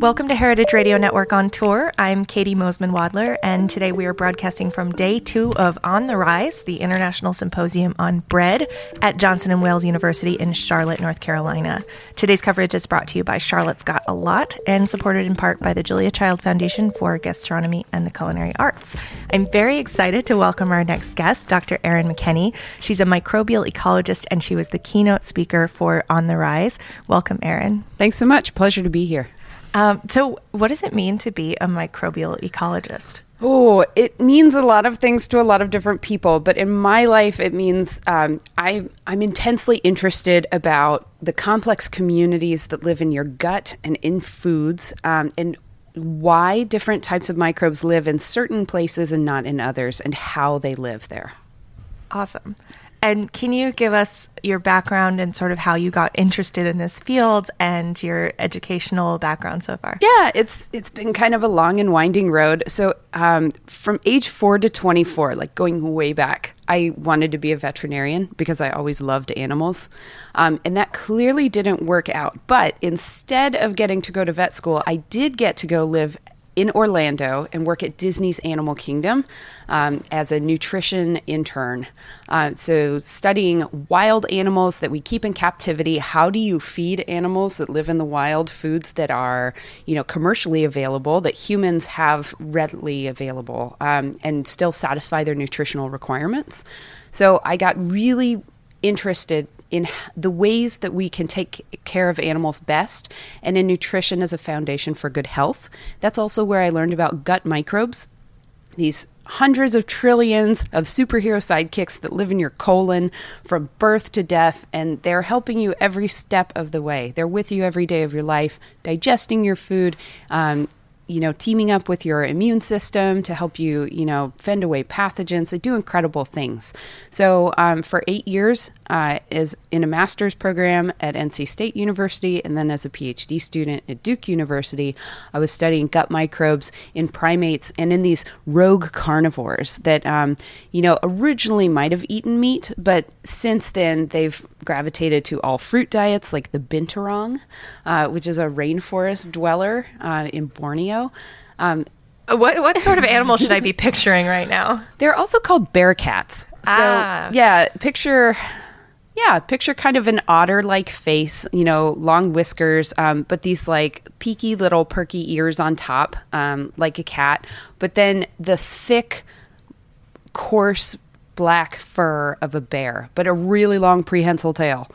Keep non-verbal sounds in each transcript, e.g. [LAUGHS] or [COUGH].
Welcome to Heritage Radio Network on Tour. I'm Katie Mosman Wadler, and today we are broadcasting from day two of On the Rise, the International Symposium on Bread at Johnson and Wales University in Charlotte, North Carolina. Today's coverage is brought to you by Charlotte's Got a Lot and supported in part by the Julia Child Foundation for Gastronomy and the Culinary Arts. I'm very excited to welcome our next guest, Dr. Erin McKenney. She's a microbial ecologist and she was the keynote speaker for On the Rise. Welcome, Erin. Thanks so much. Pleasure to be here. Um, so, what does it mean to be a microbial ecologist? Oh, it means a lot of things to a lot of different people, but in my life, it means um, I, I'm intensely interested about the complex communities that live in your gut and in foods, um, and why different types of microbes live in certain places and not in others, and how they live there. Awesome. And can you give us your background and sort of how you got interested in this field and your educational background so far? Yeah, it's it's been kind of a long and winding road. So um, from age four to twenty four, like going way back, I wanted to be a veterinarian because I always loved animals, um, and that clearly didn't work out. But instead of getting to go to vet school, I did get to go live in Orlando and work at Disney's Animal Kingdom um, as a nutrition intern. Uh, so, studying wild animals that we keep in captivity. How do you feed animals that live in the wild foods that are, you know, commercially available that humans have readily available um, and still satisfy their nutritional requirements? So, I got really interested in the ways that we can take care of animals best and in nutrition as a foundation for good health. That's also where I learned about gut microbes, these hundreds of trillions of superhero sidekicks that live in your colon from birth to death, and they're helping you every step of the way. They're with you every day of your life, digesting your food, um, you know, teaming up with your immune system to help you, you know, fend away pathogens. They do incredible things. So, um, for eight years, uh, is in a master's program at NC State University, and then as a PhD student at Duke University, I was studying gut microbes in primates and in these rogue carnivores that, um, you know, originally might have eaten meat, but since then they've gravitated to all fruit diets like the binturong, uh, which is a rainforest dweller uh, in Borneo. Um, what what sort of animal should I be [LAUGHS] picturing right now? They're also called bear cats. So Ah. yeah, picture yeah, picture kind of an otter-like face, you know, long whiskers, um, but these like peaky little perky ears on top, um, like a cat. But then the thick, coarse black fur of a bear, but a really long prehensile tail.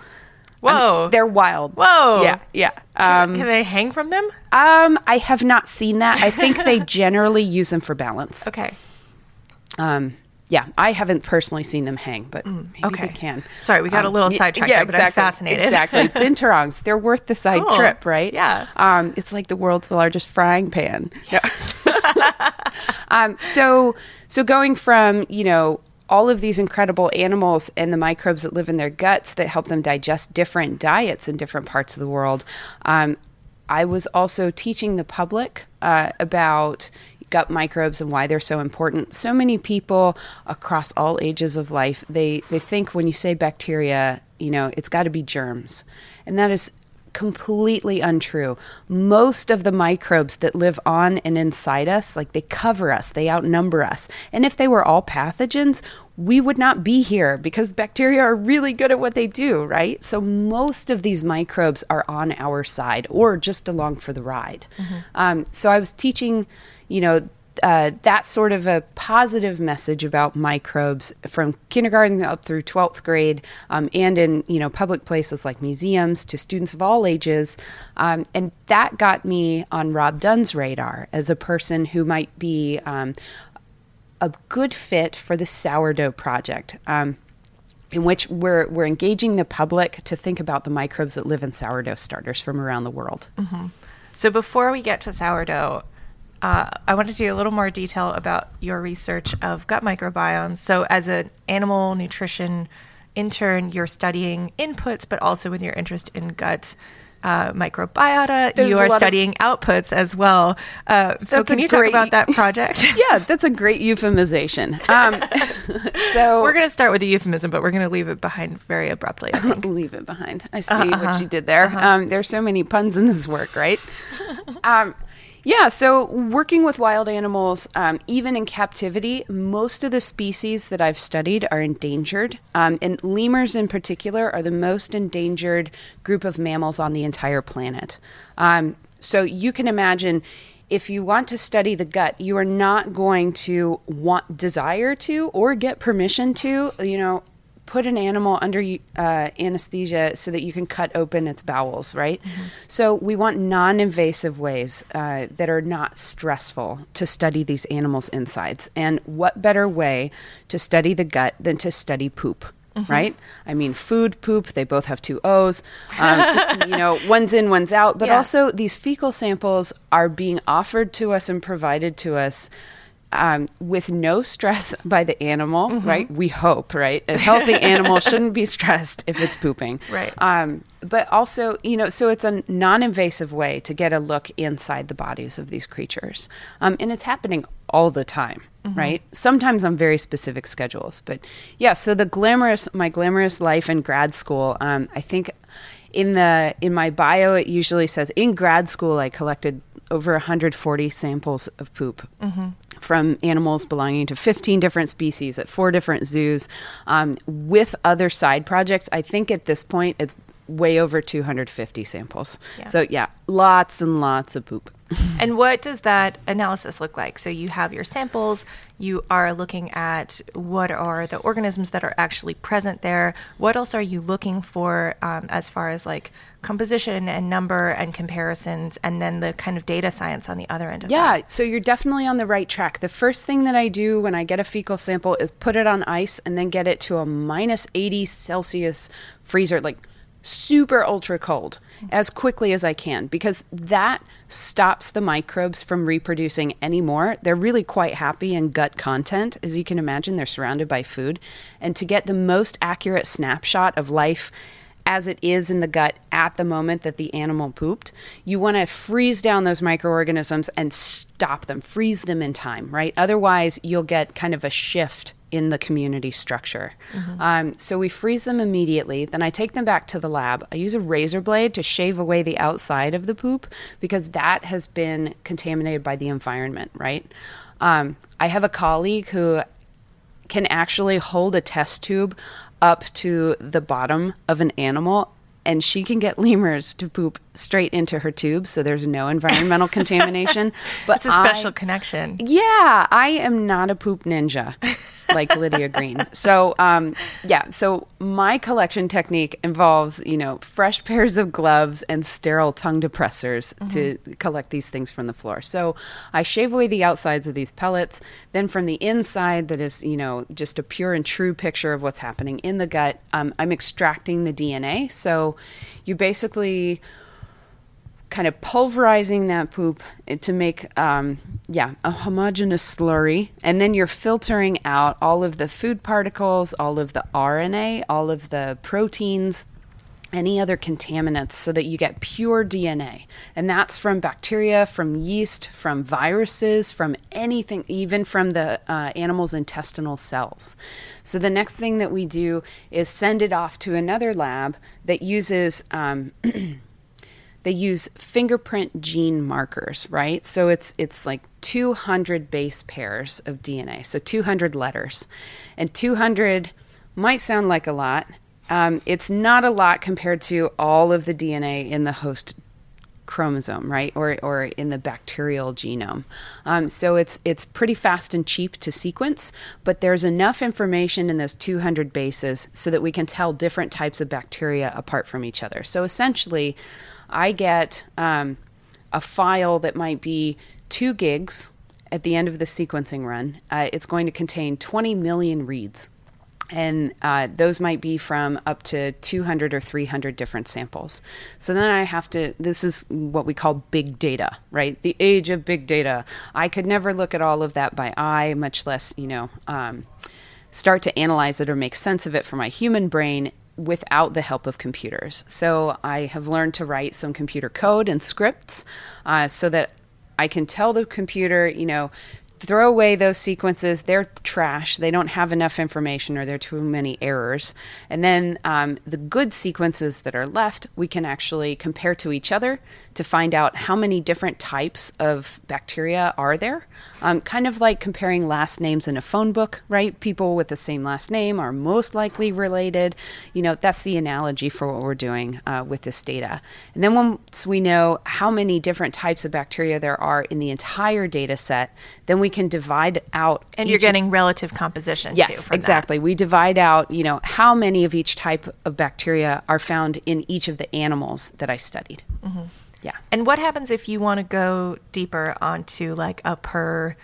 Whoa. they're wild. Whoa. Yeah, yeah. Um, Can they hang from them? um, I have not seen that. I think they [LAUGHS] generally use them for balance. Okay. Um, yeah, I haven't personally seen them hang, but maybe Mm, okay. they can. Sorry, we got a little sidetracked there, but I'm fascinated. Exactly. [LAUGHS] Binturongs, they're worth the side Cool. trip, right? Yeah. Um, it's like the world's largest frying pan. [LAUGHS] um, so, so going from, you know, all of these incredible animals and the microbes that live in their guts that help them digest different diets in different parts of the world. Um, I was also teaching the public uh, about gut microbes and why they're so important. So many people across all ages of life, they, they think when you say bacteria, you know, it's got to be germs. And that is completely untrue. Most of the microbes that live on and inside us, like they cover us, they outnumber us. And if they were all pathogens, we would not be here because bacteria are really good at what they do, right? So most of these microbes are on our side or just along for the ride. Mm-hmm. Um, so I was teaching, you know, uh, that sort of a positive message about microbes from kindergarten up through 12th grade um, and in you know public places like museums to students of all ages um, and that got me on rob dunn's radar as a person who might be um, a good fit for the sourdough project um, in which we're, we're engaging the public to think about the microbes that live in sourdough starters from around the world. Mm-hmm. So, before we get to sourdough, uh, I want to do a little more detail about your research of gut microbiomes. So, as an animal nutrition intern, you're studying inputs, but also with your interest in gut uh, microbiota. There's you are studying of... outputs as well. Uh, so, can you great... talk about that project? [LAUGHS] yeah, that's a great euphemization. Um, [LAUGHS] so we're going to start with the euphemism, but we're going to leave it behind very abruptly. [LAUGHS] leave it behind. I see uh-huh. what you did there. Uh-huh. Um, there's so many puns in this work, right? um, yeah, so working with wild animals, um, even in captivity, most of the species that I've studied are endangered. Um, and lemurs, in particular, are the most endangered group of mammals on the entire planet. Um, so you can imagine if you want to study the gut, you are not going to want desire to or get permission to, you know, put an animal under uh, anesthesia so that you can cut open its bowels, right? Mm-hmm. So we want non invasive ways uh, that are not stressful to study these animals' insides. And what better way to study the gut than to study poop? Mm-hmm. Right? I mean, food, poop, they both have two O's. Um, [LAUGHS] you know, one's in, one's out. But yeah. also, these fecal samples are being offered to us and provided to us um, with no stress [LAUGHS] by the animal, mm-hmm. right? We hope, right? A healthy [LAUGHS] animal shouldn't be stressed if it's pooping. Right. Um, but also, you know, so it's a non invasive way to get a look inside the bodies of these creatures. Um, and it's happening all the time, mm-hmm. right? Sometimes on very specific schedules. But yeah, so the glamorous, my glamorous life in grad school, um, I think in the in my bio it usually says in grad school I collected over 140 samples of poop mm-hmm. From animals belonging to 15 different species at four different zoos um, with other side projects. I think at this point it's way over 250 samples. Yeah. So, yeah, lots and lots of poop. [LAUGHS] and what does that analysis look like? So, you have your samples, you are looking at what are the organisms that are actually present there. What else are you looking for um, as far as like composition and number and comparisons and then the kind of data science on the other end of it. yeah, that. so you're definitely on the right track. The first thing that I do when I get a fecal sample is put it on ice and then get it to a minus 80 Celsius freezer, like super ultra cold as quickly as I can because that stops the microbes from reproducing anymore. They're really quite happy in gut content. As you can imagine, they're surrounded by food. And to get the most accurate snapshot of life as it is in the gut at the moment that the animal pooped. You want to freeze down those microorganisms and stop them, freeze them in time, right? Otherwise, you'll get kind of a shift in the community structure. Mm-hmm. Um, so we freeze them immediately. Then I take them back to the lab. I use a razor blade to shave away the outside of the poop because that has been contaminated by the environment, right? Um, I have a colleague who can actually hold a test tube up to the bottom of an animal and she can get [LAUGHS] lemurs to poop straight into her tube so there's no environmental [LAUGHS] contamination. But it's a special I, connection. Yeah i am not a poop ninja like Lydia Greene. So, um, yeah, so my collection technique involves, you know, fresh [LAUGHS] pairs of gloves and sterile tongue depressors mm-hmm. to collect these things from the floor. So I shave away the outsides of these pellets. Then from the inside, that is, you know, just a pure and true picture of what's happening in the gut, um, I'm extracting the DNA. So you basically kind of pulverizing that poop to make, um, yeah, a homogeneous slurry. And then you're filtering out all of the food particles, all of the RNA, all of the proteins, any other contaminants so that you get pure DNA. And that's from bacteria, from yeast, from viruses, from anything, even from the uh, animal's intestinal cells. So the next thing that we do is send it off to another lab that uses. Um, [CLEARS THROAT] they use fingerprint gene markers, right? So it's it's like 200 base pairs of DNA, so 200 letters, and 200 might sound like a lot. Um, it's not a lot compared to all of the DNA in the host chromosome, right, or or in the bacterial genome. Um, so it's it's pretty fast and cheap to sequence, but there's enough information in those 200 bases so that we can tell different types of bacteria apart from each other. So essentially, I get um, a file that might be two gigs at the end of the sequencing run. Uh, it's going to contain 20 million reads and uh, those might be from up to 200 or 300 different samples. So then I have to, this is what we call big data, right? The age of big data. I could never look at all of that by eye, much less, you know, um, start to analyze it or make sense of it for my human brain without the help of computers. So I have learned to write some computer code and scripts uh, so that I can tell the computer, you know, throw away those sequences. They're trash. They don't have enough information or there are too many errors. And then um, the good sequences that are left, we can actually compare to each other to find out how many different types of bacteria are there. Um, kind of like comparing last names in a phone book, right? People with the same last name are most likely related. You know, that's the analogy for what we're doing uh, with this data. And then once we know how many different types of bacteria there are in the entire data set, then we can divide out. And you're getting relative composition. Yes, exactly. That. We divide out, you know, how many of each type of bacteria are found in each of the animals that I studied. Mm-hmm. Yeah. And what happens if you want to go deeper onto like a per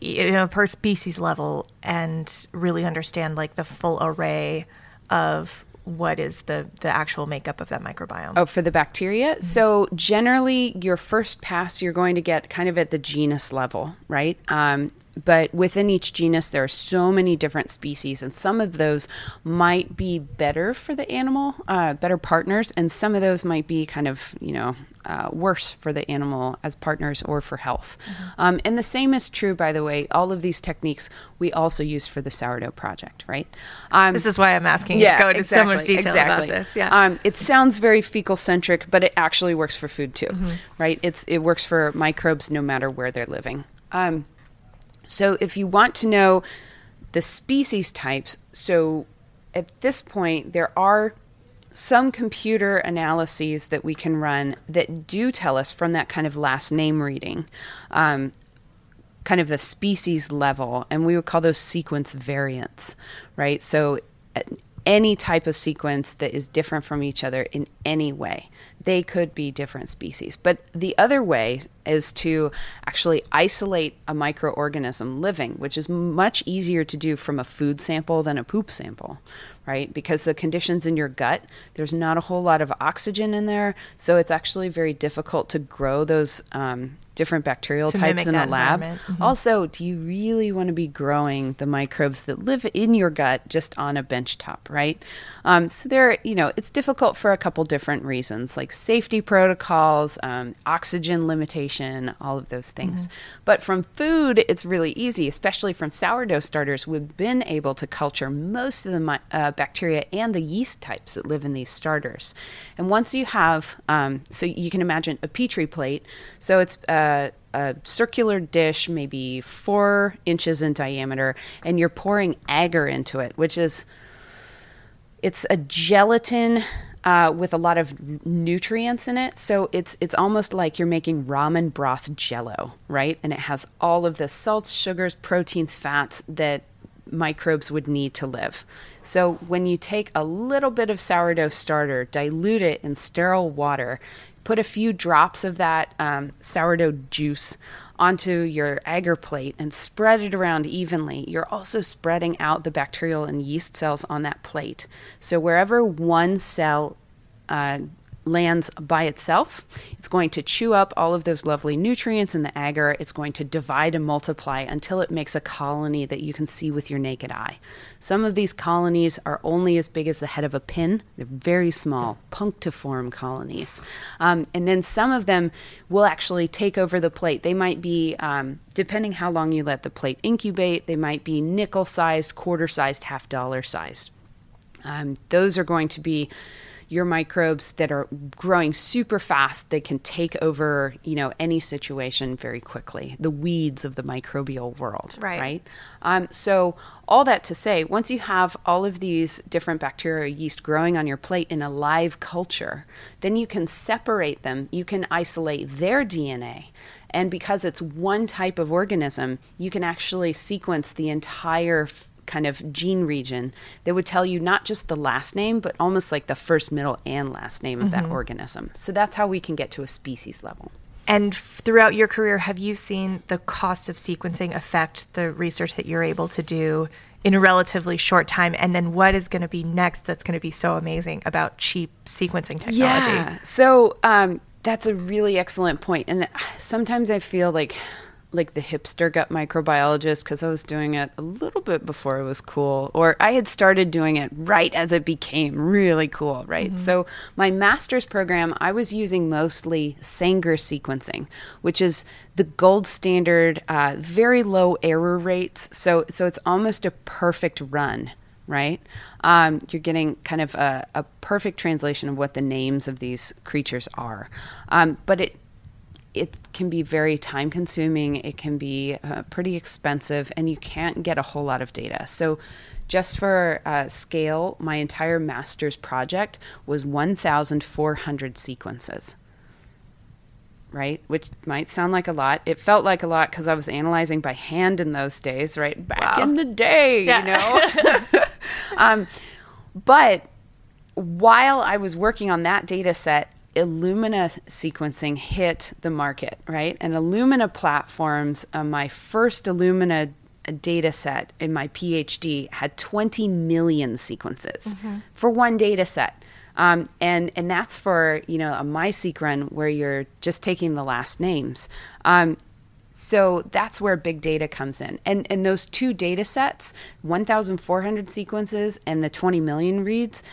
you know per species level and really understand like the full array of what is the the actual makeup of that microbiome? Oh, for the bacteria. Mm-hmm. So generally, your first pass you're going to get kind of at the genus level, right? Um, but within each genus, there are so many different species, and some of those might be better for the animal, uh, better partners, and some of those might be kind of, you know, uh, worse for the animal as partners or for health. Mm-hmm. Um, and the same is true, by the way, all of these techniques we also use for the sourdough project, right? Um, this is why I'm asking yeah, you to go into exactly, so much detail exactly. about this. Yeah. Um, it sounds very fecal centric, but it actually works for food too, mm-hmm. right? It's, it works for microbes no matter where they're living. Um, so if you want to know the species types, so at this point, there are some computer analyses that we can run that do tell us from that kind of last name reading, um, kind of the species level, and we would call those sequence variants, right? So any type of sequence that is different from each other in any way. They could be different species. But the other way is to actually isolate a microorganism living, which is much easier to do from a food sample than a poop sample, right? Because the conditions in your gut, there's not a whole lot of oxygen in there. So it's actually very difficult to grow those um, different bacterial types in a lab. Mm-hmm. Also, do you really want to be growing the microbes that live in your gut just on a bench top, right? Um, so there, you know, it's difficult for a couple different reasons, like safety protocols, um, oxygen limitation, all of those things. Mm-hmm. But from food, it's really easy, especially from sourdough starters. We've been able to culture most of the uh, bacteria and the yeast types that live in these starters. And once you have, um, so you can imagine a petri plate. So it's a, circular dish, maybe four inches in diameter, and you're pouring agar into it, which is it's a gelatin uh, with a lot of nutrients in it. So it's it's almost like you're making ramen broth jello, right? And it has all of the salts, sugars, proteins, fats that microbes would need to live. So when you take a little bit of sourdough starter, dilute it in sterile water, put a few drops of that um, sourdough juice onto your agar plate and spread it around evenly. You're also spreading out the bacterial and yeast cells on that plate. So wherever one cell uh, lands by itself. It's going to chew up all of those lovely nutrients in the agar. It's going to divide and multiply until it makes a colony that you can see with your naked eye. Some of these colonies are only as big as the head of a pin, they're very small, punctiform colonies. Um, and then some of them will actually take over the plate. They might be, um, depending how long you let the plate incubate, they might be nickel sized, quarter sized, half dollar sized. Um, those are going to be your microbes that are growing super fast. They can take over, you know, any situation very quickly. The weeds of the microbial world, Right. right? Um, so all that to say, once you have all of these different bacteria yeast growing on your plate in a live culture, then you can separate them. You can isolate their DNA. And because it's one type of organism, you can actually sequence the entire kind of gene region that would tell you not just the last name, but almost like the first, middle, and last name of that organism. So that's how we can get to a species level. And throughout your career, have you seen the cost of sequencing affect the research that you're able to do in a relatively short time? And then what is going to be next that's going to be so amazing about cheap sequencing technology? Yeah. So um, that's a really excellent point. And sometimes I feel like like the hipster gut microbiologist because I was doing it a little bit before it was cool, or I had started doing it right as it became really cool, right? So my master's program, I was using mostly Sanger sequencing, which is the gold standard, uh, very low error rates. So so it's almost a perfect run right? Um, you're getting kind of a, a perfect translation of what the names of these creatures are. Um, but it it can be very time consuming. It can be uh, pretty expensive, and you can't get a whole lot of data. So, just for uh, scale, my entire master's project was 1,400 sequences right? Which might sound like a lot. It felt like a lot because I was analyzing by hand in those days, right? Back Wow. in the day, Yeah. you know? [LAUGHS] [LAUGHS] um, but while I was working on that data set, Illumina sequencing hit the market, right? And Illumina platforms, uh, my first Illumina data set in my PhD had 20 million sequences for one data set. Um, and and that's for you know a MiSeq run where you're just taking the last names. Um, so that's where big data comes in, and and those two data sets, 1,400 sequences and the 20 million reads,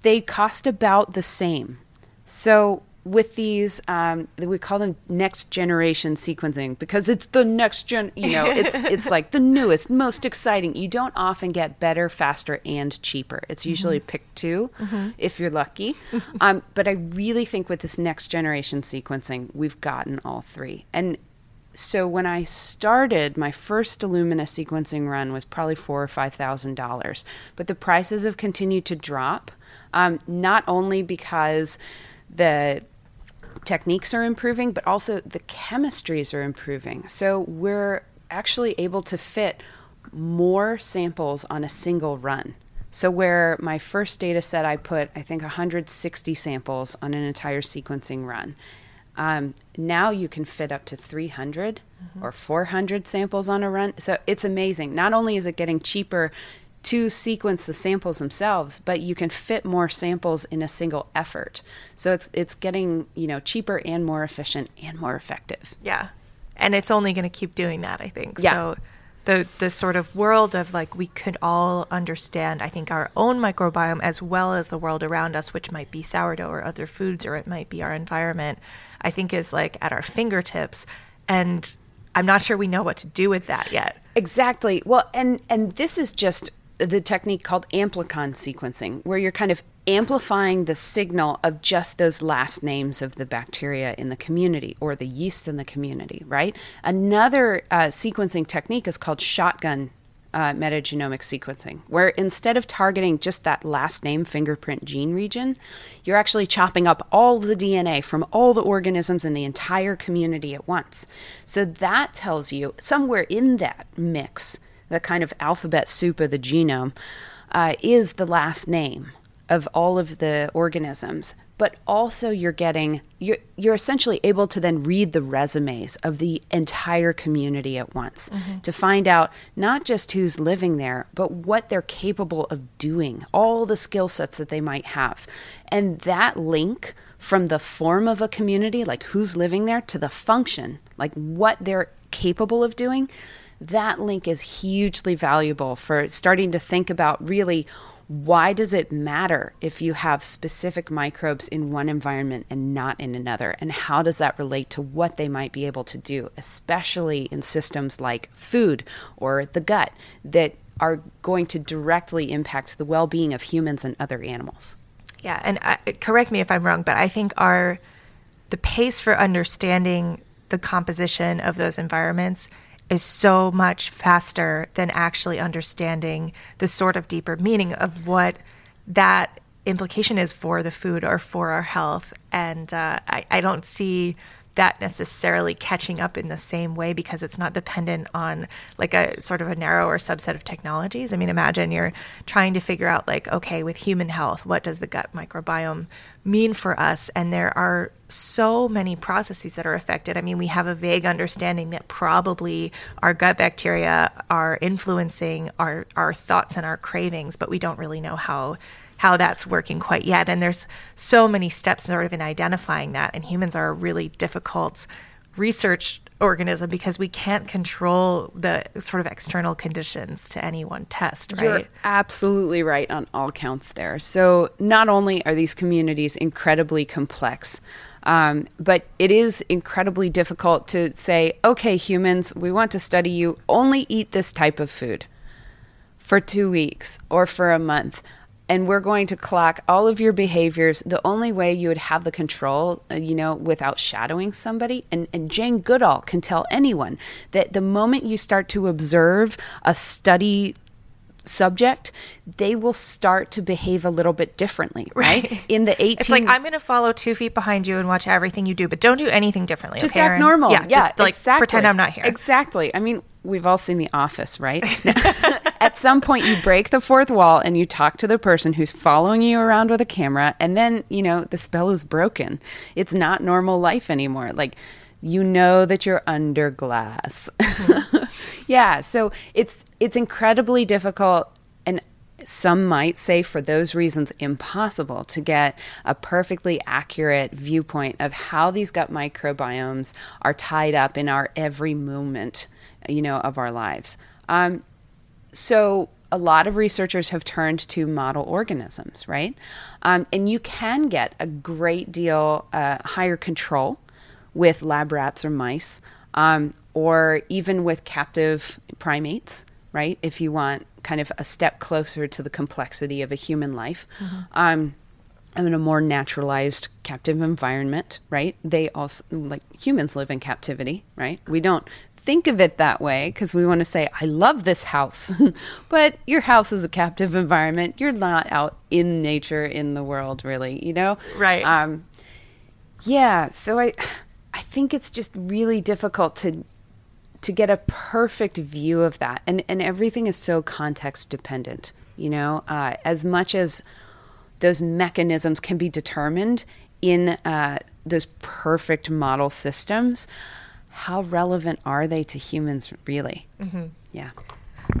they cost about the same. So with these, um, we call them next generation sequencing because it's the next gen. You know, it's [LAUGHS] it's like the newest, most exciting. You don't often get better, faster, and cheaper. It's usually pick 2 if you're lucky. [LAUGHS] um, but I really think with this next generation sequencing, we've gotten all three. And so when I started, my first Illumina sequencing run was probably four or five thousand dollars, but the prices have continued to drop. Um, not only because the techniques are improving, but also the chemistries are improving. So we're actually able to fit more samples on a single run. So where my first data set, I put I think 160 samples on an entire sequencing run. Um, now you can fit up to 300 or 400 samples on a run. So it's amazing. Not only is it getting cheaper to sequence the samples themselves, but you can fit more samples in a single effort. So it's it's getting you know cheaper and more efficient and more effective. Yeah. And it's only going to keep doing that, I think. Yeah. So the the sort of world of like we could all understand, I think, our own microbiome as well as the world around us, which might be sourdough or other foods, or it might be our environment, I think is like at our fingertips. And I'm not sure we know what to do with that yet. Exactly. Well, and and this is just the technique called amplicon sequencing, where you're kind of amplifying the signal of just those last names of the bacteria in the community or the yeast in the community, right? Another uh, sequencing technique is called shotgun uh, metagenomic sequencing, where instead of targeting just that last name fingerprint gene region, you're actually chopping up all the DNA from all the organisms in the entire community at once. So that tells you somewhere in that mix, the kind of alphabet soup of the genome, uh, is the last name of all of the organisms. But also you're getting you're, you're essentially able to then read the resumes of the entire community at once to find out not just who's living there but what they're capable of doing all the skill sets that they might have. And that link from the form of a community like who's living there to the function like what they're capable of doing that link is hugely valuable for starting to think about really why does it matter if you have specific microbes in one environment and not in another? And how does that relate to what they might be able to do, especially in systems like food or the gut that are going to directly impact the well being of humans and other animals? Yeah, and I, correct me if I'm wrong, but I think our the pace for understanding the composition of those environments is so much faster than actually understanding the sort of deeper meaning of what that implication is for the food or for our health. And uh, I, I don't see that necessarily catching up in the same way because it's not dependent on like a sort of a narrower subset of technologies. I mean, imagine you're trying to figure out like, okay, with human health, what does the gut microbiome mean for us? And there are so many processes that are affected. I mean, we have a vague understanding that probably our gut bacteria are influencing our, our thoughts and our cravings, but we don't really know how how that's working quite yet. And there's so many steps sort of in identifying that. And humans are a really difficult research organism because we can't control the sort of external conditions to any one test, right? You're absolutely right on all counts there. So, not only are these communities incredibly complex, um, but it is incredibly difficult to say, okay, humans, we want to study you, only eat this type of food for two weeks or for a month and we're going to clock all of your behaviors. The only way you would have the control, uh, you know, without shadowing somebody, and, and Jane Goodall can tell anyone that the moment you start to observe a study subject, they will start to behave a little bit differently, right? right. In the 18 It's like I'm going to follow 2 feet behind you and watch everything you do, but don't do anything differently. Just okay, act Erin? normal. Yeah, yeah just like exactly. pretend I'm not here. Exactly. I mean, we've all seen The Office, right? [LAUGHS] [LAUGHS] At some point, you break the fourth wall and you talk to the person who's following you around with a camera, and then, you know, the spell is broken. It's not normal life anymore. Like, you know that you're under glass. Mm-hmm. [LAUGHS] yeah, so it's it's incredibly difficult and some might say for those reasons impossible to get a perfectly accurate viewpoint of how these gut microbiomes are tied up in our every moment you know, of our lives. Um, so a lot of researchers have turned to model organisms, right? Um, and you can get a great deal uh, higher control with lab rats or mice, um, or even with captive primates, right? If you want kind of a step closer to the complexity of a human life. Mm-hmm. Um, in a more naturalized captive environment, right? They also, like humans, live in captivity, right? We don't think of it that way because we want to say, I love this house. [LAUGHS] but your house is a captive environment. You're not out in nature, in the world, really, you know? Right. Um, yeah. So I think it's just really difficult to to get a perfect view of that and and everything is so context dependent you know uh, as much as those mechanisms can be determined in uh, those perfect model systems how relevant are they to humans really? Mm-hmm. Yeah.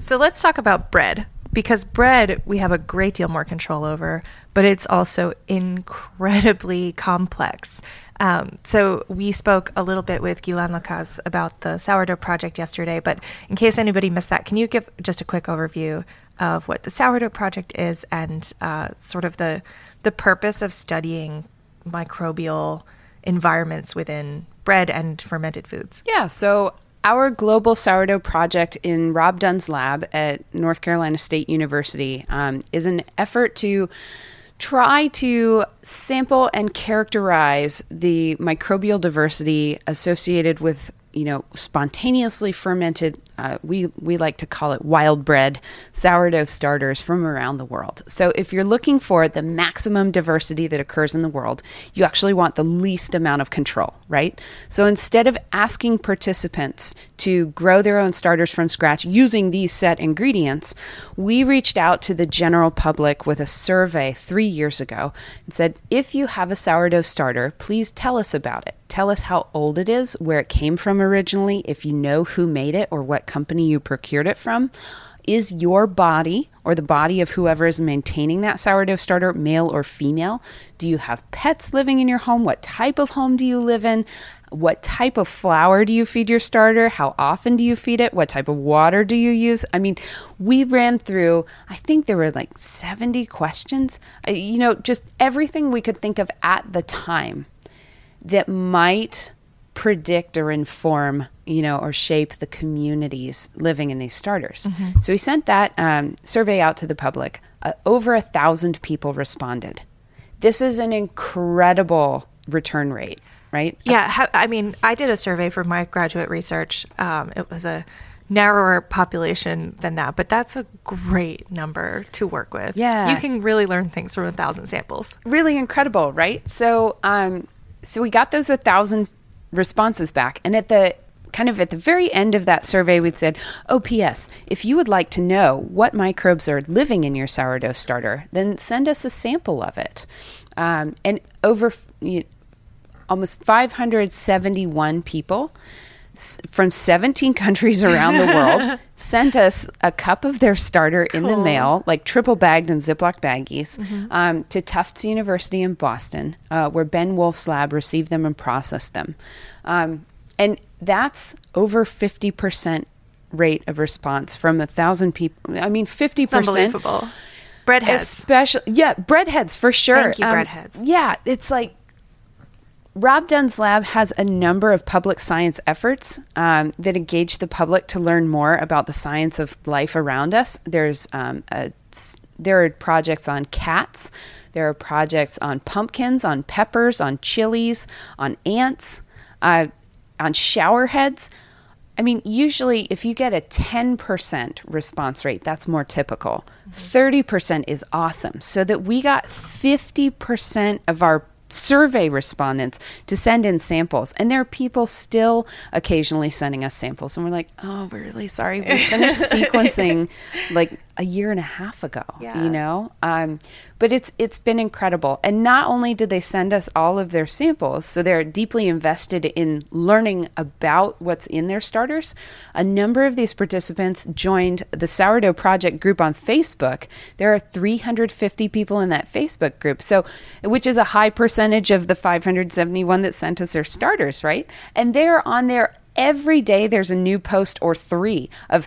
So let's talk about bread because bread we have a great deal more control over, but it's also incredibly complex. Um, so we spoke a little bit with Gilan Lacaze about the sourdough project yesterday, but in case anybody missed that, can you give just a quick overview of what the sourdough project is and uh, sort of the the purpose of studying microbial environments within bread and fermented foods. Yeah. So our global sourdough project in Rob Dunn's lab at North Carolina State University um, is an effort to try to sample and characterize the microbial diversity associated with you know, spontaneously fermented, uh, we, we like to call it wild bread, sourdough starters from around the world. So, if you're looking for the maximum diversity that occurs in the world, you actually want the least amount of control, right? So, instead of asking participants to grow their own starters from scratch using these set ingredients, we reached out to the general public with a survey three years ago and said, if you have a sourdough starter, please tell us about it. Tell us how old it is, where it came from originally, if you know who made it or what company you procured it from. Is your body or the body of whoever is maintaining that sourdough starter male or female? Do you have pets living in your home? What type of home do you live in? What type of flour do you feed your starter? How often do you feed it? What type of water do you use? I mean, we ran through, I think there were like 70 questions. You know, just everything we could think of at the time that might predict or inform, you know, or shape the communities living in these starters. Mm-hmm. So we sent that um, survey out to the public. Uh, over a thousand people responded. this is an incredible return rate, right? Yeah, ha- I mean, I did a survey for my graduate research. Um, it was a narrower population than that, but that's a great number to work with. Yeah. you can really learn things from a thousand samples. really incredible, right? So, um, so we got those a thousand responses back, and at the kind of at the very end of that survey, we said, "Oh, P.S. If you would like to know what microbes are living in your sourdough starter, then send us a sample of it." Um, and over you, almost 571 people s- from 17 countries around the world [LAUGHS] sent us a cup of their starter in the mail, like triple bagged in Ziploc baggies, um, to Tufts University in Boston, uh, where Ben Wolfe's lab received them and processed them. Um, and that's over 50% rate of response from a thousand people. I mean, 50%. It's unbelievable. Breadheads. Especially, yeah, breadheads for sure. Thank you, breadheads. Yeah, it's like Rob Dunn's lab has a number of public science efforts um, that engage the public to learn more about the science of life around us. There's um, a, there are projects on cats. There are projects on pumpkins, on peppers, on chilies, on ants, uh, on shower heads. I mean, usually if you get a 10% response rate, that's more typical. 30% is awesome. So that we got 50% of our survey respondents to send in samples. And there are people still occasionally sending us samples. And we're like, oh, we're really sorry. We finished [LAUGHS] sequencing like a year and a half ago, Yeah. you know? Um, but it's it's been incredible. And not only did they send us all of their samples, so they're deeply invested in learning about what's in their starters. A number of these participants joined the Sourdough Project group on Facebook. There are 350 people in that Facebook group. So, which is a high percentage of the 571 that sent us their starters, right? And they're on there every day there's a new post or 3 of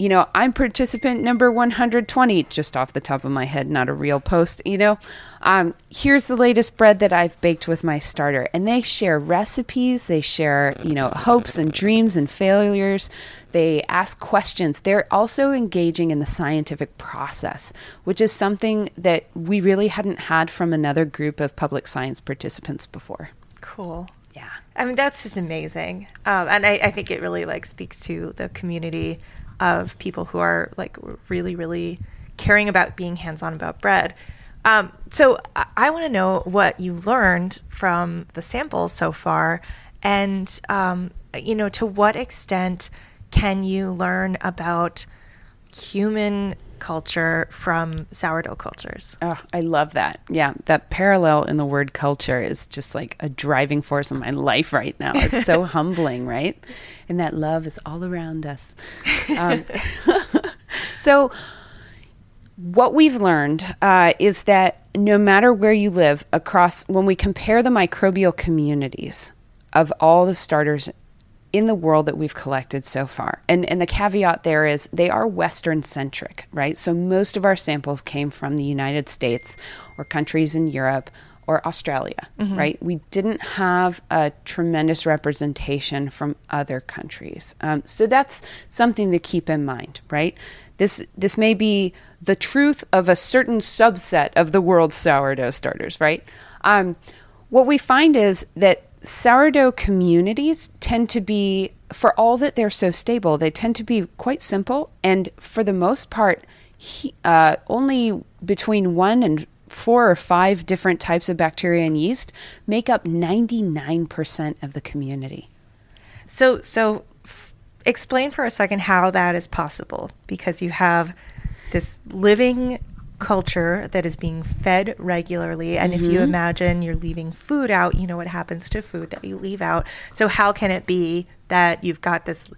you know, I'm participant number 120, just off the top of my head, not a real post, you know. Um, here's the latest bread that I've baked with my starter. And they share recipes, they share, you know, hopes and dreams and failures. They ask questions. They're also engaging in the scientific process, which is something that we really hadn't had from another group of public science participants before. cool. Yeah. I mean, that's just amazing. Um, and I, I think it really like speaks to the community of people who are like really, really caring about being hands-on about bread. Um, so I, I want to know what you learned from the samples so far, and um, you know, to what extent can you learn about human culture from sourdough cultures? Oh, I love that. Yeah, that parallel in the word culture is just like a driving force in my life right now. It's so [LAUGHS] humbling, right? And that love is all around us. [LAUGHS] Um, [LAUGHS] so, what we've learned uh, is that no matter where you live across, when we compare the microbial communities of all the starters in the world that we've collected so far. And and the caveat there is they are western centric, right? So most of our samples came from the United States or countries in Europe or Australia, right? We didn't have a tremendous representation from other countries. Um, so that's something to keep in mind, right? This this may be the truth of a certain subset of the world's sourdough starters, right? Um, what we find is that sourdough communities tend to be, for all that they're so stable, they tend to be quite simple. And for the most part, he, uh, only between one and four or five different types of bacteria and yeast make up 99% of the community. So, so f- explain for a second how that is possible because you have this living culture that is being fed regularly and if you mm-hmm. imagine you're leaving food out you know what happens to food that you leave out so how can it be that you've got this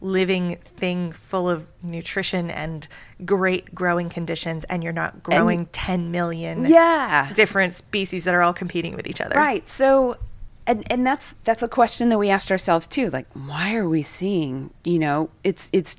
living thing full of nutrition and great growing conditions and you're not growing 10 million Yeah. different species that are all competing with each other Right. So and and that's that's a question that we asked ourselves too. Like why are we seeing, you know, it's it's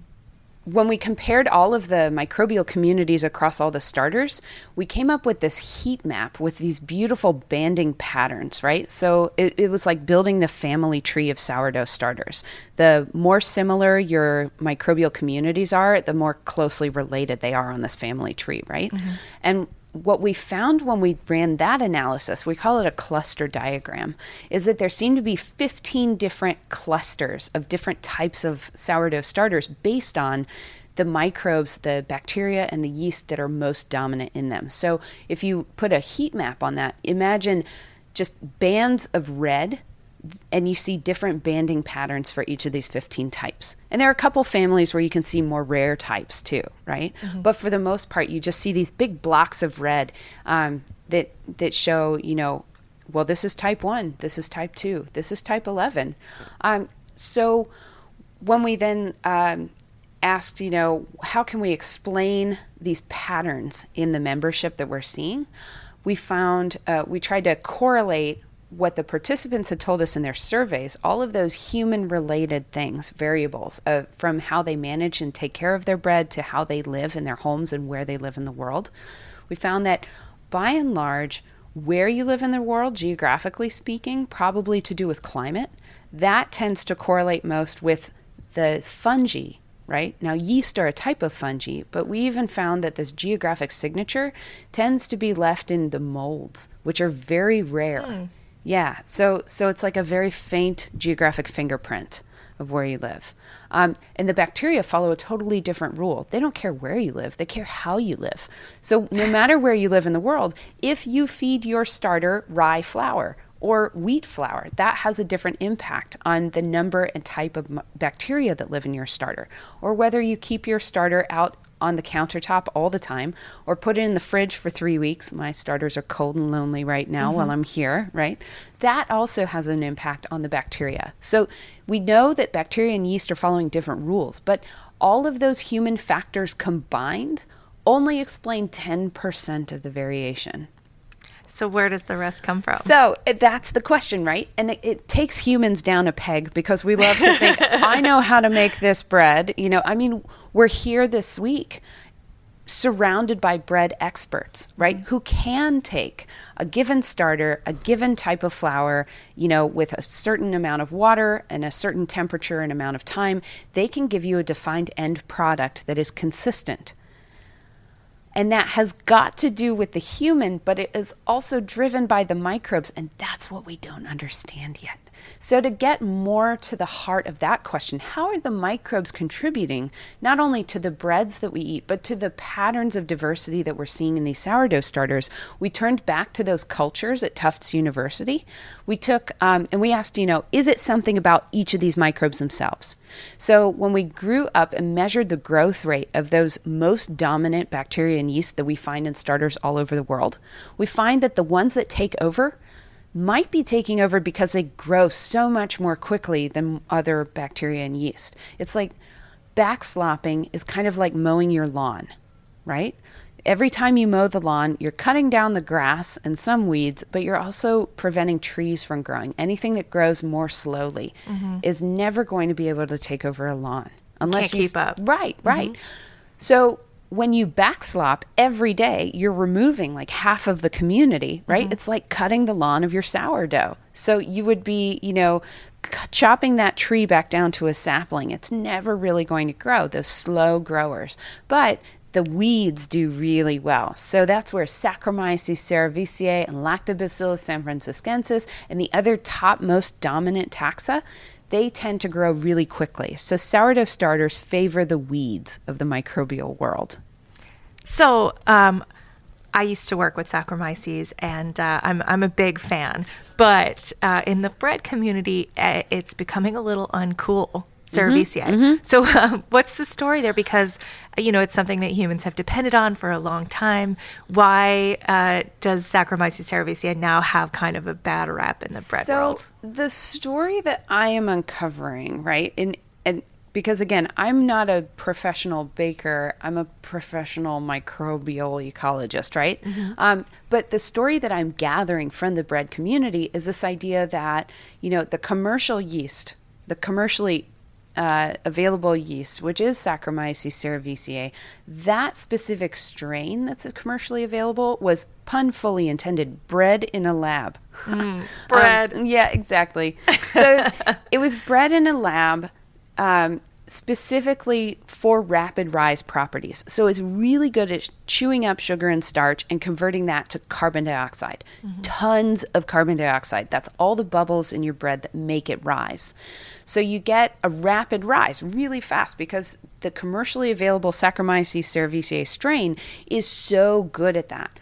when we compared all of the microbial communities across all the starters, we came up with this heat map with these beautiful banding patterns, right? So it, it was like building the family tree of sourdough starters. The more similar your microbial communities are, the more closely related they are on this family tree, right? Mm-hmm. And what we found when we ran that analysis, we call it a cluster diagram, is that there seemed to be 15 different clusters of different types of sourdough starters based on the microbes, the bacteria, and the yeast that are most dominant in them. So if you put a heat map on that, imagine just bands of red and you see different banding patterns for each of these 15 types. And there are a couple families where you can see more rare types too, right? Mm-hmm. But for the most part, you just see these big blocks of red um, that that show, you know, well, this is type one, this is type two, this is type 11. Um, so when we then um, asked, you know, how can we explain these patterns in the membership that we're seeing? We found uh, we tried to correlate what the participants had told us in their surveys, all of those human related things, variables, uh, from how they manage and take care of their bread to how they live in their homes and where they live in the world, we found that by and large, where you live in the world, geographically speaking, probably to do with climate, that tends to correlate most with the fungi right? Now, yeast are a type of fungi, but we even found that this geographic signature tends to be left in the molds, which are very rare. Mm. Yeah, so so it's like a very faint geographic fingerprint of where you live. Um, and the bacteria follow a totally different rule. They don't care where you live, they care how you live. So, no [LAUGHS] matter where you live in the world, if you feed your starter rye flour or wheat flour, that has a different impact on the number and type of bacteria that live in your starter. Or whether you keep your starter out on the countertop all the time or put it in the fridge for three weeks. My starters are cold and lonely right now mm-hmm. while I'm here, right? That also has an impact on the bacteria. So we know that bacteria and yeast are following different rules, but all of those human factors combined only explain 10% of the variation. So where does the rest come from? So that's the question, right? And it, it, takes humans down a peg because we love to think, [LAUGHS] I know how to make this bread. You know, I mean, we're here this week surrounded by bread experts, right? Who can take a given starter, a given type of flour, you know, with a certain amount of water and a certain temperature and amount of time, they can give you a defined end product that is consistent and that has got to do with the human, but it is also driven by the microbes. And that's what we don't understand yet. So, to get more to the heart of that question, how are the microbes contributing not only to the breads that we eat, but to the patterns of diversity that we're seeing in these sourdough starters? We turned back to those cultures at Tufts University. We took um, and we asked, you know, is it something about each of these microbes themselves? So, when we grew up and measured the growth rate of those most dominant bacteria and yeast that we find in starters all over the world, we find that the ones that take over might be taking over because they grow so much more quickly than other bacteria and yeast. It's like backslopping is kind of like mowing your lawn, right? Every time you mow the lawn, you're cutting down the grass and some weeds, but you're also preventing trees from growing. Anything that grows more slowly mm-hmm. is never going to be able to take over a lawn unless Can't you keep up. Right, right. Mm-hmm. So when you backslop every day, you're removing like half of the community, right? Mm-hmm. It's like cutting the lawn of your sourdough. So you would be, you know, chopping that tree back down to a sapling. It's never really going to grow, those slow growers. But the weeds do really well. So that's where Saccharomyces cerevisiae and Lactobacillus sanfranciscensis and the other top most dominant taxa they tend to grow really quickly. So sourdough starters favor the weeds of the microbial world. So, um, I used to work with Saccharomyces, and uh, I'm I'm a big fan. But uh, in the bread community, uh, it's becoming a little uncool cerevisiae. Mm-hmm, mm-hmm. So, [LAUGHS] um, what's the story there? Because you know it's something that humans have depended on for a long time. Why uh, does Saccharomyces cerevisiae now have kind of a bad rap in the bread so world? The story that I am uncovering, right, and and because again, I'm not a professional baker. I'm a professional microbial ecologist, right? Mm-hmm. Um, but the story that I'm gathering from the bread community is this idea that you know the commercial yeast, the commercially uh, available yeast, which is Saccharomyces cerevisiae, that specific strain that's commercially available was pun fully intended, bred in a lab. Mm, bread. [LAUGHS] um, yeah, exactly. So it was bred in a lab. Um, specifically for rapid rise properties. So it's really good at chewing up sugar and starch and converting that to carbon dioxide. Mm-hmm. Tons of carbon dioxide. That's all the bubbles in your bread that make it rise. So you get a rapid rise really fast because the commercially available Saccharomyces cerevisiae strain is so good at that.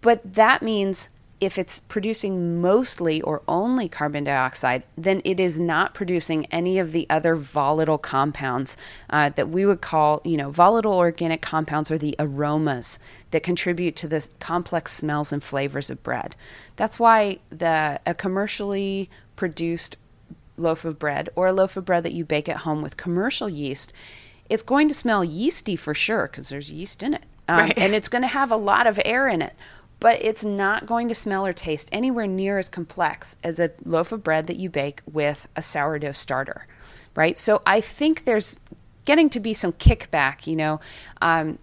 But that means if it's producing mostly or only carbon dioxide, then it is not producing any of the other volatile compounds uh, that we would call, you know, volatile organic compounds or the aromas that contribute to the complex smells and flavors of bread. That's why the a commercially produced loaf of bread or a loaf of bread that you bake at home with commercial yeast, it's going to smell yeasty for sure because there's yeast in it. Um, Right. And it's going to have a lot of air in it, but it's not going to smell or taste anywhere near as complex as a loaf of bread that you bake with a sourdough starter, right? So I think there's getting to be some kickback, you know. Um,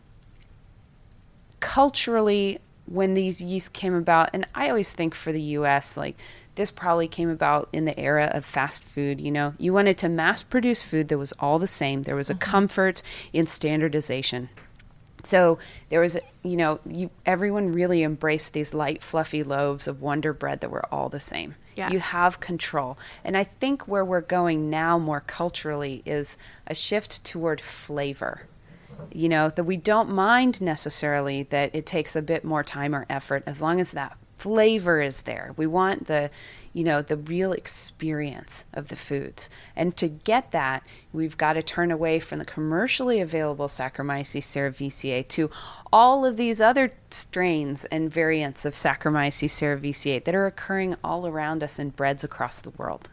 culturally when these yeasts came about and i always think for the us like this probably came about in the era of fast food you know you wanted to mass produce food that was all the same there was a comfort in standardization so there was you know you everyone really embraced these light fluffy loaves of wonder bread that were all the same. Yeah. you have control. And i think where we're going now more culturally is a shift toward flavor. You know that we don't mind necessarily that it takes a bit more time or effort as long as that flavor is there. We want the you know the real experience of the foods. And to get that we've got to turn away from the commercially available saccharomyces cerevisiae to all of these other strains and variants of saccharomyces cerevisiae that are occurring all around us in breads across the world.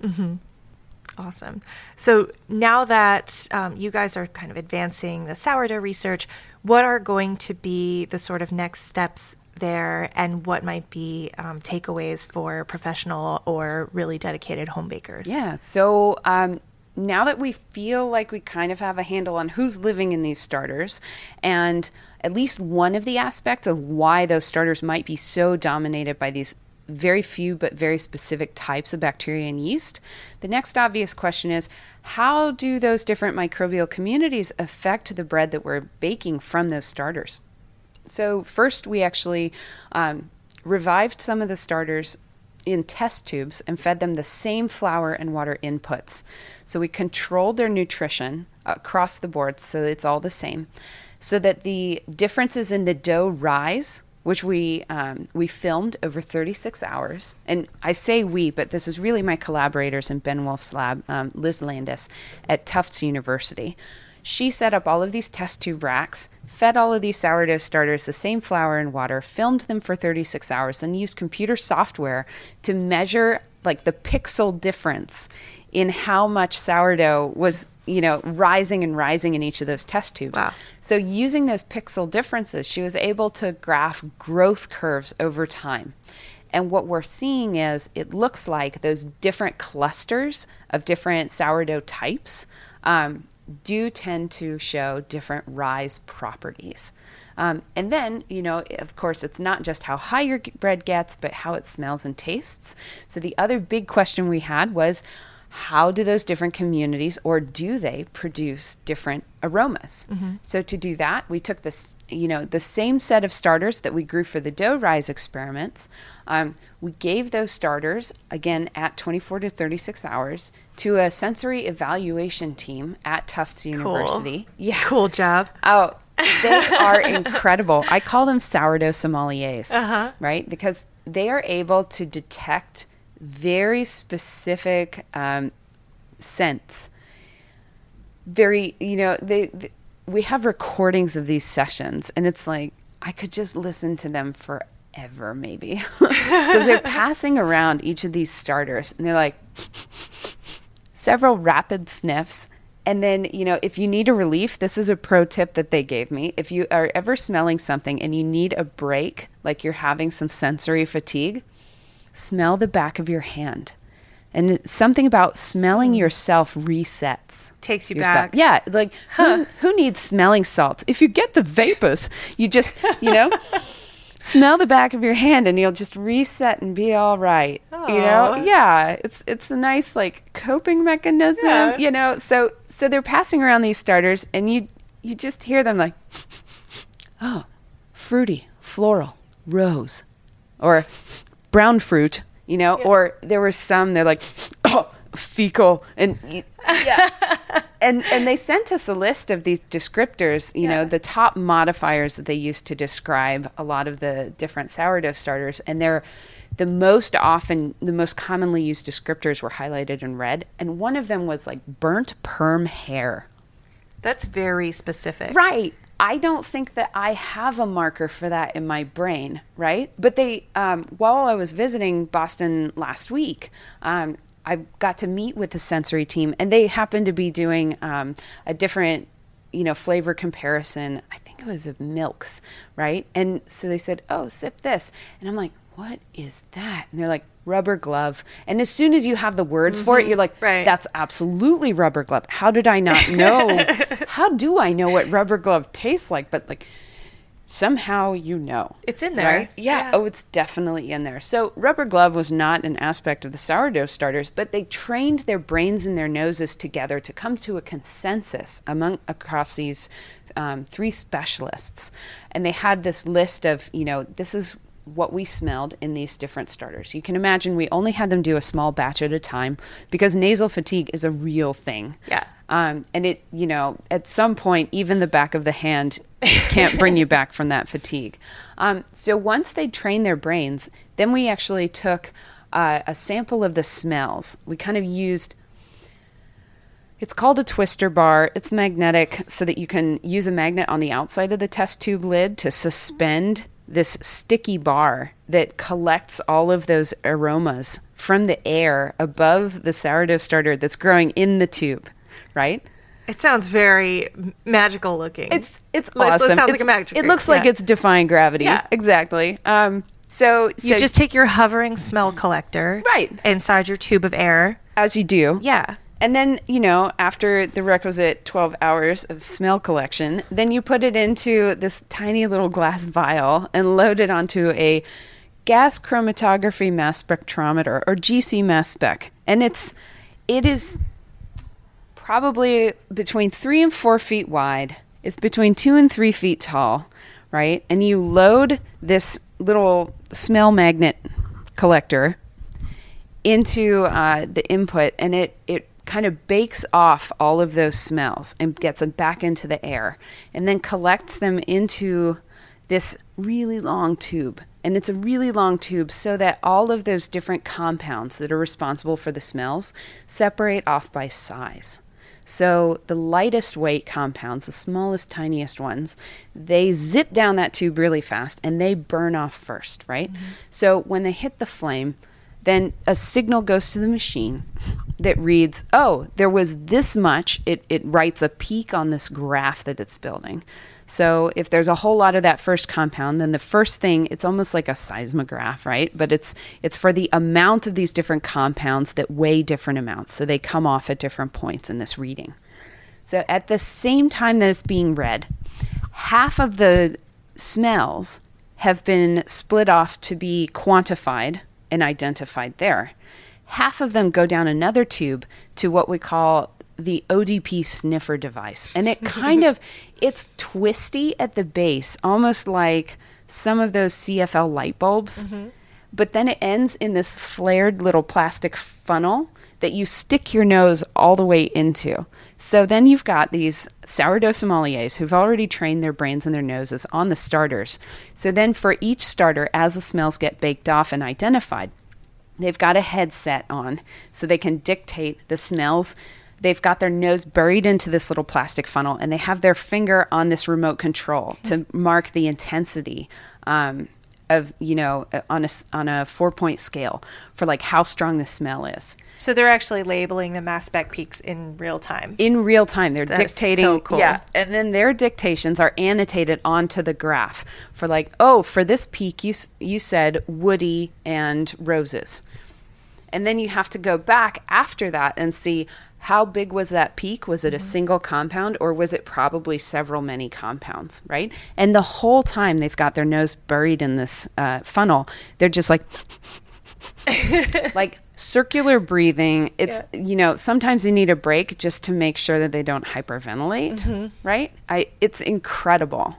Awesome. So now that um, you guys are kind of advancing the sourdough research, what are going to be the sort of next steps there, and what might be um, takeaways for professional or really dedicated home bakers? Yeah. So um, now that we feel like we kind of have a handle on who's living in these starters and at least one of the aspects of why those starters might be so dominated by these very few but very specific types of bacteria and yeast, the next obvious question is how do those different microbial communities affect the bread that we're baking from those starters? So, first, we actually um, revived some of the starters in test tubes and fed them the same flour and water inputs. So, we controlled their nutrition across the board so it's all the same, so that the differences in the dough rise. Which we um, we filmed over 36 hours, and I say we, but this is really my collaborators in Ben Wolfe's lab, um, Liz Landis at Tufts University. She set up all of these test tube racks, fed all of these sourdough starters the same flour and water, filmed them for 36 hours, and used computer software to measure like the pixel difference in how much sourdough was, you know, rising and rising in each of those test tubes. Wow. So using those pixel differences, she was able to graph growth curves over time. And what we're seeing is it looks like those different clusters of different sourdough types um, do tend to show different rise properties. Um, and then, you know, of course, it's not just how high your bread gets, but how it smells and tastes. So the other big question we had was how do those different communities or do they produce different aromas so to do that we took this you know the same set of starters that we grew for the dough rise experiments um, we gave those starters again at 24 to 36 hours to a sensory evaluation team at tufts university cool. yeah Cool job. Oh, they are incredible. I call them sourdough sommeliers, Uh-huh. right? Because they are able to detect very specific um, scents. Very, you know, they, th we have recordings of these sessions, and it's like I could just listen to them forever, maybe, [LAUGHS] because they're passing around each of these starters, and they're like [LAUGHS] several rapid sniffs. And then, you know, if you need a relief, this is a pro tip that they gave me. If you are ever smelling something and you need a break, like you're having some sensory fatigue, smell the back of your hand. And something about smelling hmm. yourself resets. Takes you yourself. back. Yeah, like who, who needs smelling salts? If you get the vapors, you just, you know. [LAUGHS] smell the back of your hand and you'll just reset and be all right. You know? Yeah. It's it's a nice like coping mechanism, Yeah. you know. So so they're passing around these starters and you you just hear them like oh, fruity, floral, rose, or brown fruit, you know, or there were some they're like oh, [COUGHS] [COUGHS] fecal and yeah. [LAUGHS] and and they sent us a list of these descriptors, you know, the top modifiers that they used to describe a lot of the different sourdough starters and they're the most often the most commonly used descriptors were highlighted in red and one of them was like burnt perm hair. That's very specific. Right. I don't think that I have a marker for that in my brain, right? But they, um, while I was visiting Boston last week, um, I got to meet with the sensory team, and they happened to be doing um, a different, you know, flavor comparison. I think it was of milks, right? And so they said, "Oh, sip this," and I'm like, "What is that?" And they're like, "Rubber glove." And as soon as you have the words for it, you're like, Right. "That's absolutely rubber glove. How did I not know? [LAUGHS] How do I know what rubber glove tastes like? But like somehow you know. It's in there. Right? Yeah. Yeah. Oh, it's definitely in there. So rubber glove was not an aspect of the sourdough starters, but they trained their brains and their noses together to come to a consensus among across these um, three specialists, and they had this list of you know this is what we smelled in these different starters. You can imagine we only had them do a small batch at a time because nasal fatigue is a real thing. Yeah. Um, and it, you know, at some point, even the back of the hand can't bring you back from that fatigue. Um, so once they trained their brains, then we actually took uh, a sample of the smells. We kind of used. It's called a twister bar. It's magnetic so that you can use a magnet on the outside of the test tube lid to suspend this sticky bar that collects all of those aromas from the air above the sourdough starter that's growing in the tube, right? It sounds very magical looking. It's it's Like, it awesome. sounds like a magic trick. It looks like yeah. it's defying gravity. Yeah. Exactly. Um, so, you just take your hovering smell collector Right. inside your tube of air. as you do, Yeah. And then, you know, after the requisite 12 hours of smell collection, then you put it into this tiny little glass vial and load it onto a gas chromatography mass spectrometer or GC mass spec. And it's, it is probably between three and four feet wide. It's between two and three feet tall, right? And you load this little smell magnet collector into uh, the input and it, it kind of bakes off all of those smells and gets them back into the air and then collects them into this really long tube. And it's a really long tube so that all of those different compounds that are responsible for the smells separate off by size. So the lightest weight compounds, the smallest, tiniest ones, they zip down that tube really fast and they burn off first, right? Mm-hmm. So when they hit the flame, then a signal goes to the machine that reads, oh, there was this much. It, it writes a peak on this graph that it's building. So if there's a whole lot of that first compound, then the first thing, it's almost like a seismograph, right? But it's it's for the amount of these different compounds that weigh different amounts. So they come off at different points in this reading. So at the same time that it's being read, half of the smells have been split off to be quantified and identified there. Half of them go down another tube to what we call the ODP sniffer device. And it [LAUGHS] kind of it's twisty at the base, almost like some of those CFL light bulbs. Mm-hmm. But then it ends in this flared little plastic funnel that you stick your nose all the way into. So then you've got these sourdough sommeliers who've already trained their brains and their noses on the starters. So then for each starter, as the smells get baked off and identified, they've got a headset on so they can dictate the smells. They've got their nose buried into this little plastic funnel and they have their finger on this remote control to mark the intensity. Um, of you know uh, on a on a four point scale for like how strong the smell is So they're actually labeling the mass spec peaks in real time. in real time they're That dictating so cool. yeah and then their dictations are annotated onto the graph for like oh for this peak you you said woody and roses And then you have to go back after that and see how big was that peak? Was it a single compound or was it probably several many compounds, right? And the whole time they've got their nose buried in this uh, funnel, they're just like, [LAUGHS] like circular breathing. It's, you know, sometimes you need a break just to make sure that they don't hyperventilate, right? I, it's incredible.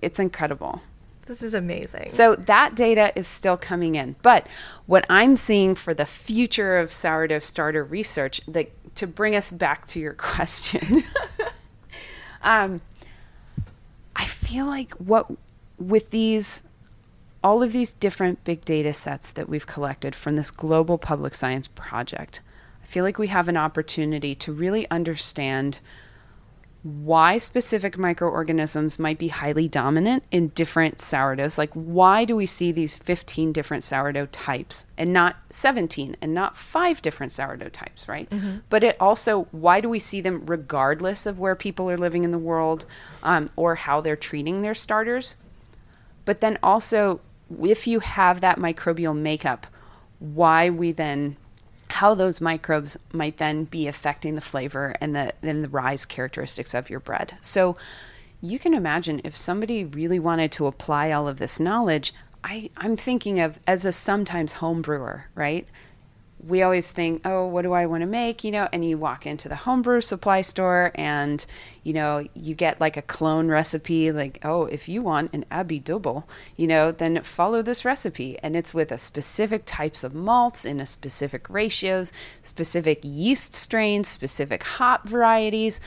It's incredible. This is amazing. So that data is still coming in. But what I'm seeing for the future of sourdough starter research, to bring us back to your [LAUGHS] question, [LAUGHS] um, I feel like what with these all of these different big data sets that we've collected from this global public science project, I feel like we have an opportunity to really understand why specific microorganisms might be highly dominant in different sourdoughs. Like, why do we see these 15 different sourdough types and not 17 and not five different sourdough types, right? But it also, why do we see them regardless of where people are living in the world um, or how they're treating their starters? But then also, if you have that microbial makeup, why we then how those microbes might then be affecting the flavor and the and the rise characteristics of your bread. So you can imagine if somebody really wanted to apply all of this knowledge, I, I'm thinking of as a sometimes home brewer, right? We always think, oh, what do I want to make? You know, and you walk into the homebrew supply store and, you know, you get like a clone recipe, like, oh, if you want an Abbey double, you know, then follow this recipe. And it's with a specific types of malts in a specific ratios, specific yeast strains, specific hop varieties.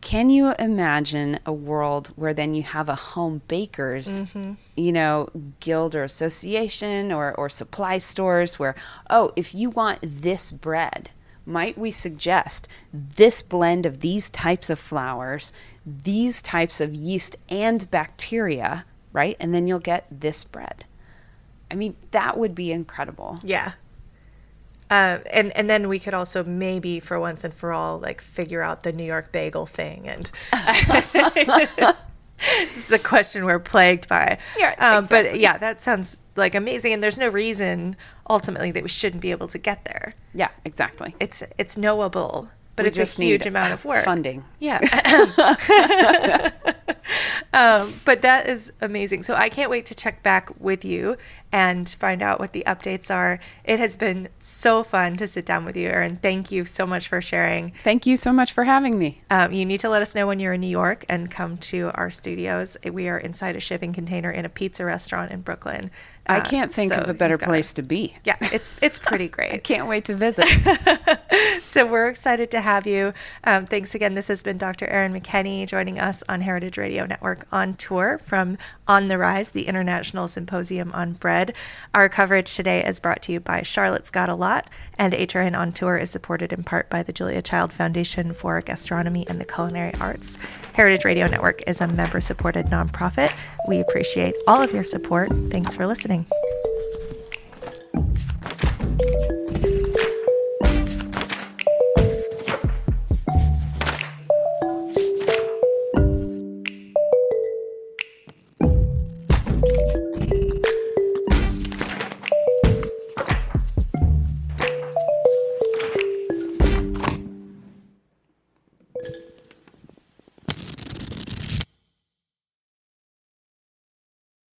Can you imagine a world where then you have a home bakers, mm-hmm. you know, guild or association or, or supply stores where, oh, if you want this bread, might we suggest this blend of these types of flours, these types of yeast and bacteria, right? And then you'll get this bread. I mean, that would be incredible. Yeah. Um, and and then we could also maybe for once and for all like figure out the New York bagel thing and [LAUGHS] this is a question we're plagued by. Yeah, um, but yeah, that sounds like amazing, and there's no reason ultimately that we shouldn't be able to get there. Yeah, exactly. It's it's knowable, but We it's a huge amount of work. Funding. Yeah. [LAUGHS] um, but that is amazing. So I can't wait to check back with you and find out what the updates are. It has been so fun to sit down with you, Erin. Thank you so much for sharing. Thank you so much for having me. Um, you need to let us know when you're in New York and come to our studios. We are inside a shipping container in a pizza restaurant in Brooklyn. I Uh, can't think so of a better place to be. Yeah, it's it's pretty [LAUGHS] great. I can't wait to visit. [LAUGHS] so we're excited to have you. Um, thanks again. This has been Dr. Erin McKenney joining us on Heritage Radio Network on tour from On the Rise, the International Symposium on Bread. Our coverage today is brought to you by Charlotte's Got a Lot, and HRN on Tour is supported in part by the Julia Child Foundation for Gastronomy and the Culinary Arts. Heritage Radio Network is a member supported nonprofit. We appreciate all of your support. Thanks for listening.